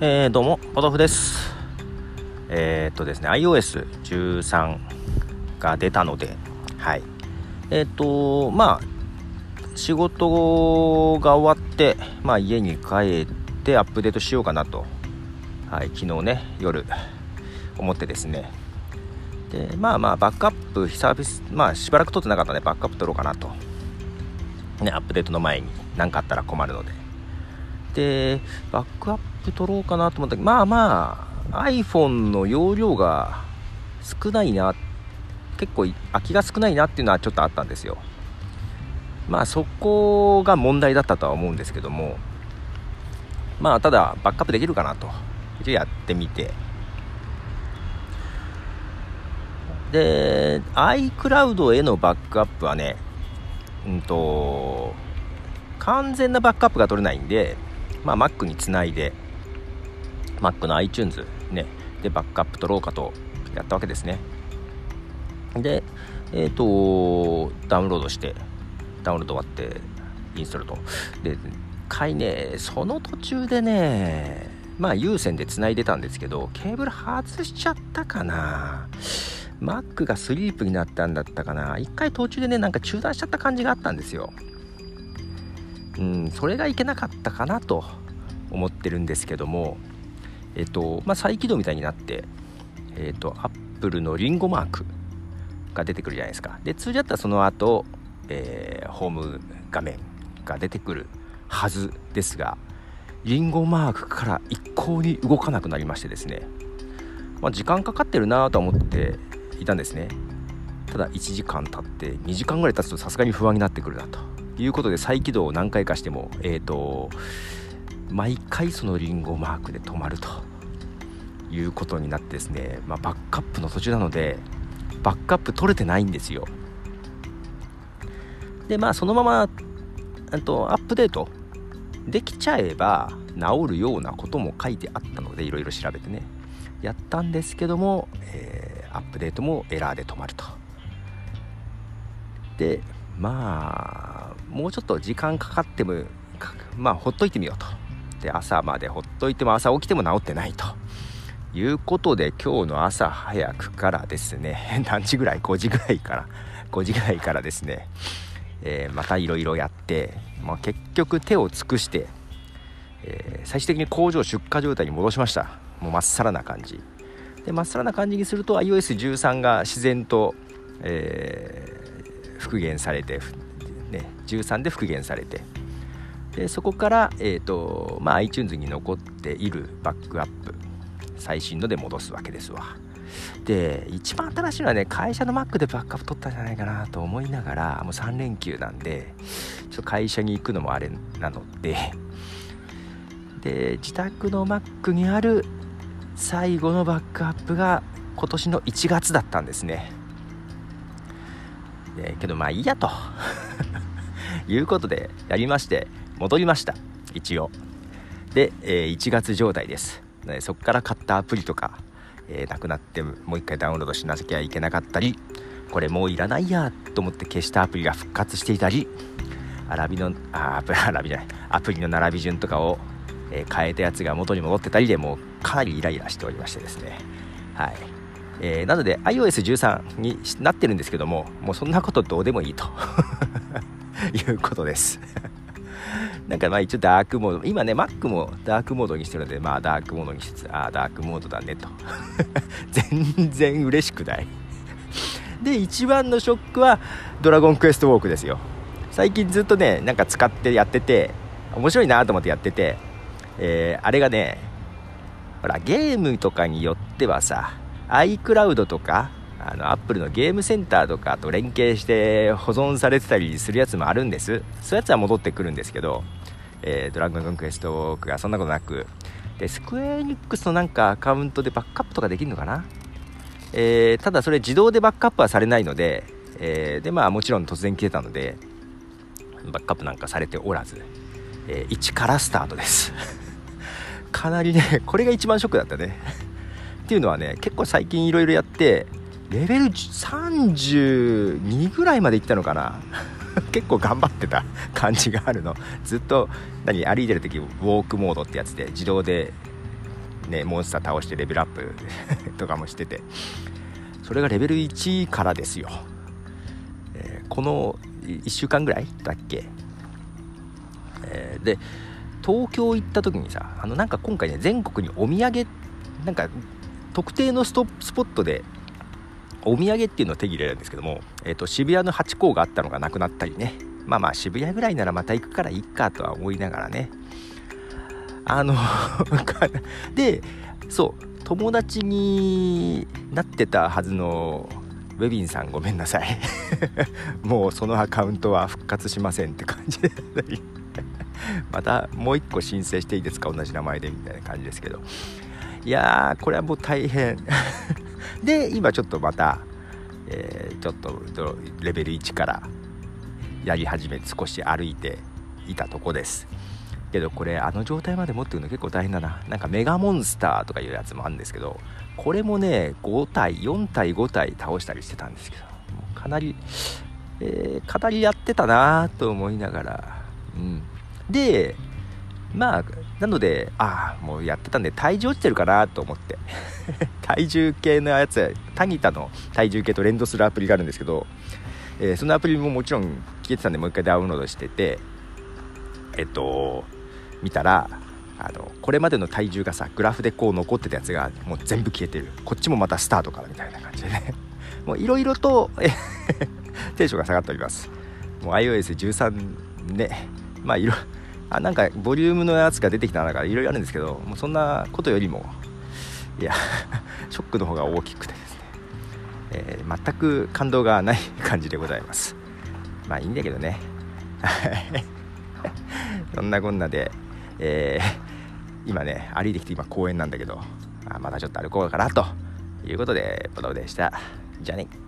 えー、どうも、ポトフです。えー、っとですね、iOS13 が出たので、はい。えー、っと、まあ、仕事が終わって、まあ、家に帰ってアップデートしようかなと、はい、昨日ね、夜、思ってですね、で、まあまあ、バックアップ、久々、まあ、しばらく撮ってなかったんで、バックアップ撮ろうかなと。ね、アップデートの前に何かあったら困るので。で、バックアップ取ろうかなと思ったけど、まあまあ、iPhone の容量が少ないな、結構空きが少ないなっていうのはちょっとあったんですよ。まあそこが問題だったとは思うんですけども、まあただバックアップできるかなと。一応やってみて。で、iCloud へのバックアップはね、うんと、完全なバックアップが取れないんで、まあ、Mac につないで Mac の iTunes ねでバックアップ取ろうかとやったわけですね。でえっ、ー、とダウンロードしてダウンロード終わってインストールと。で回ねその途中でねまあ有線でつないでたんですけどケーブル外しちゃったかな。Mac がスリープになったんだったかな。一回途中でねなんか中断しちゃった感じがあったんですよ。うん、それがいけなかったかなと思ってるんですけども、えっとまあ、再起動みたいになって、えっと、アップルのリンゴマークが出てくるじゃないですか。で通常だったらその後、えー、ホーム画面が出てくるはずですがリンゴマークから一向に動かなくなりましてですね、まあ、時間かかってるなと思っていたんですね。ただ1時間経って2時間ぐらい経つとさすがに不安になってくるなと。いうことで再起動を何回かしても、えーと、毎回そのリンゴマークで止まるということになってですね、まあ、バックアップの途中なのでバックアップ取れてないんですよ。でまあそのままとアップデートできちゃえば治るようなことも書いてあったのでいろいろ調べてね。やったんですけども、えー、アップデートもエラーで止まると。でまあもうちょっと時間かかってもまあほっといてみようと。で朝までほっといても朝起きても治ってないと。いうことで今日の朝早くからですね 何時ぐらい？5時ぐらいから。5時ぐらいからですね、えー、またいろいろやって、まあ、結局手を尽くして、えー、最終的に工場出荷状態に戻しました。もうまっさらな感じ。でまっさらな感じにすると iOS13 が自然と、えー復元されて、ね、13で復元されて。でそこから、えーとまあ、iTunes に残っているバックアップ最新ので戻すわけですわ。で一番新しいのはね会社の Mac でバックアップ取ったんじゃないかなと思いながらもう3連休なんでちょっと会社に行くのもあれなので。で自宅の Mac にある最後のバックアップが今年の1月だったんですね。え、けどまあいいやと。いうことでやりまして戻りました。一応。で、えー、1月状態です。そこから買ったアプリとか、えー、なくなってもう一回ダウンロードしなきゃいけなかったりこれもういらないやと思って消したアプリが復活していたりアラビのあ アラビじゃない。アプリの並び順とかを、えー、変えたやつが元に戻ってたりでもうかなりイライラしておりましてですね。はい。えー、なので iOS13 になってるんですけどももうそんなことどうでもいいと。いうことです。なんかまあ一応ダークモード今ね Mac もダークモードにしてるのでまあダークモードにしつつああダークモードだねと。全然嬉しくない。で一番のショックはドラゴンクエストウォークですよ。最近ずっとねなんか使ってやってて面白いなと思ってやってて、えー、あれがねほらゲームとかによってはさ iCloud とかあの Apple のゲームセンターとかと連携して保存されてたりするやつもあるんです。そういうやつは戻ってくるんですけど、えー、ドラゴンクエストウォークがそんなことなく。でスクエアエニックスのなんかアカウントでバックアップとかできるのかな、えー、ただそれ自動でバックアップはされないので、えー、でまあもちろん突然来てたのでバックアップなんかされておらず、えー、1からスタートです。かなりねこれが一番ショックだったね。っていうのはね結構最近いろいろやってレベル32ぐらいまでいったのかな？結構頑張ってた感じがあるの。ずっと何歩いてる時ウォークモードってやつで自動でねモンスター倒してレベルアップ とかもしてて。それがレベル1からですよ、えー、この1週間ぐらいだっけ、えー、で東京行った時にさあのなんか今回ね全国にお土産なんか特定のスポットでお土産っていうのを手に入れるんですけども、えーと、渋谷のハチ公があったのがなくなったりね。まあまあ渋谷ぐらいならまた行くからいいかとは思いながらね。あの でそう友達になってたはずのウェビンさんごめんなさい。もうそのアカウントは復活しませんって感じで。またもう一個申請していいですか？同じ名前でみたいな感じですけど。いやーこれはもう大変。で今ちょっとまた、えー、ちょっとレベル1からやり始め少し歩いていたとこです。けどこれあの状態まで持ってくの結構大変だな。なんかメガモンスターとかいうやつもあるんですけどこれもね5体4体5体倒したりしてたんですけどかなり、えー、かなりやってたなと思いながら。うん。でまあなのでああもうやってたんで体重落ちてるかなと思って。体重計のやつタギタの体重計と連動するアプリがあるんですけど、えー、そのアプリももちろん消えてたんでもう一回ダウンロードしててえっと見たらあのこれまでの体重がさグラフでこう残ってたやつがもう全部消えてる。こっちもまたスタートからみたいな感じでね。もういろいろとテンションが下がっております。もう iOS13 ね。まあいろあなんかボリュームのやつが出てきたなんかいろいろあるんですけどもうそんなことよりもいや ショックの方が大きくてですね、えー、全く感動がない感じでございます。まあいいんだけどね。そんなこんなで、えー、今ね歩いてきて今公園なんだけどあまたちょっと歩こうかなということでボドでした。じゃあね。